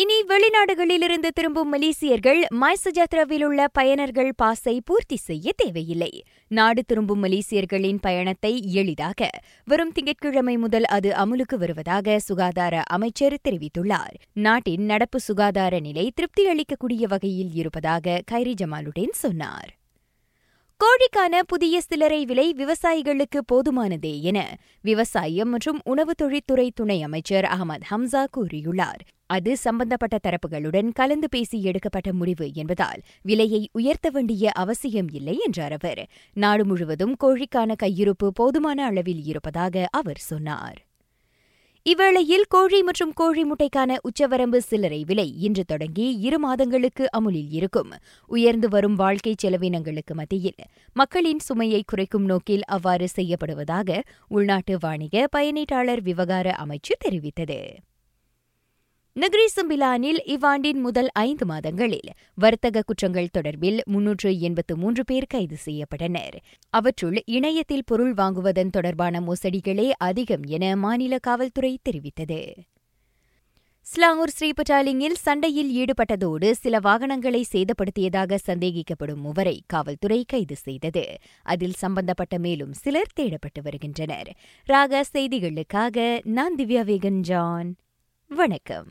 இனி வெளிநாடுகளிலிருந்து திரும்பும் மலேசியர்கள் மைசஜாத்ராவில் உள்ள பயனர்கள் பாஸை பூர்த்தி செய்ய தேவையில்லை. நாடு திரும்பும் மலேசியர்களின் பயணத்தை எளிதாக வரும் திங்கட்கிழமை முதல் அது அமுலுக்கு வருவதாக சுகாதார அமைச்சர் தெரிவித்துள்ளார். நாட்டின் நடப்பு சுகாதார நிலை திருப்தி அளிக்கக்கூடிய வகையில் இருப்பதாக கைரி ஜமாலுடன் சொன்னார். கோழிக்கான புதிய சில்லறை விலை விவசாயிகளுக்கு போதுமானதே என விவசாயம் மற்றும் உணவு தொழில்துறை துணை அமைச்சர் அகமது ஹம்சா கூறியுள்ளார். அது சம்பந்தப்பட்ட தரப்புகளுடன் கலந்து பேசி எடுக்கப்பட்ட முடிவு என்பதால் விலையை உயர்த்த வேண்டிய அவசியம் இல்லை என்றார் அவர். நாடு முழுவதும் கோழிக்கான கையிருப்பு போதுமான அளவில் இருப்பதாக அவர் சொன்னார். இவ்வேளையில் கோழி மற்றும் கோழி முட்டைக்கான உச்சவரம்பு சில்லறை விலை இன்று தொடங்கி இரு மாதங்களுக்கு அமுலில் இருக்கும். உயர்ந்து வரும் வாழ்க்கை செலவினங்களுக்கு மத்தியில் மக்களின் சுமையை குறைக்கும் நோக்கில் அவ்வாறு செய்யப்படுவதாக உள்நாட்டு வாணிக பயனீட்டாளர் விவகார அமைச்சு தெரிவித்தது. நகரி சிம்பிலானில் இவ்வாண்டின் முதல் ஐந்து மாதங்களில் வர்த்தக குற்றங்கள் தொடர்பில் முன்னூற்று எண்பத்து மூன்று பேர் கைது செய்யப்பட்டனர். அவற்றுள் இணையத்தில் பொருள் வாங்குவதன் தொடர்பான மோசடிகளே அதிகம் என மாநில காவல்துறை தெரிவித்தது. ஸ்லாங்கூர் ஸ்ரீபட்டாலிங்கில் சண்டையில் ஈடுபட்டதோடு சில வாகனங்களை சேதப்படுத்தியதாக சந்தேகிக்கப்படும் மூவரை காவல்துறை கைது செய்தது. அதில் சம்பந்தப்பட்ட மேலும் சிலர் தேடப்பட்டு வருகின்றனர். ராக செய்திகளுக்காக நான் திவ்யா வேகன் ஜான். வணக்கம்.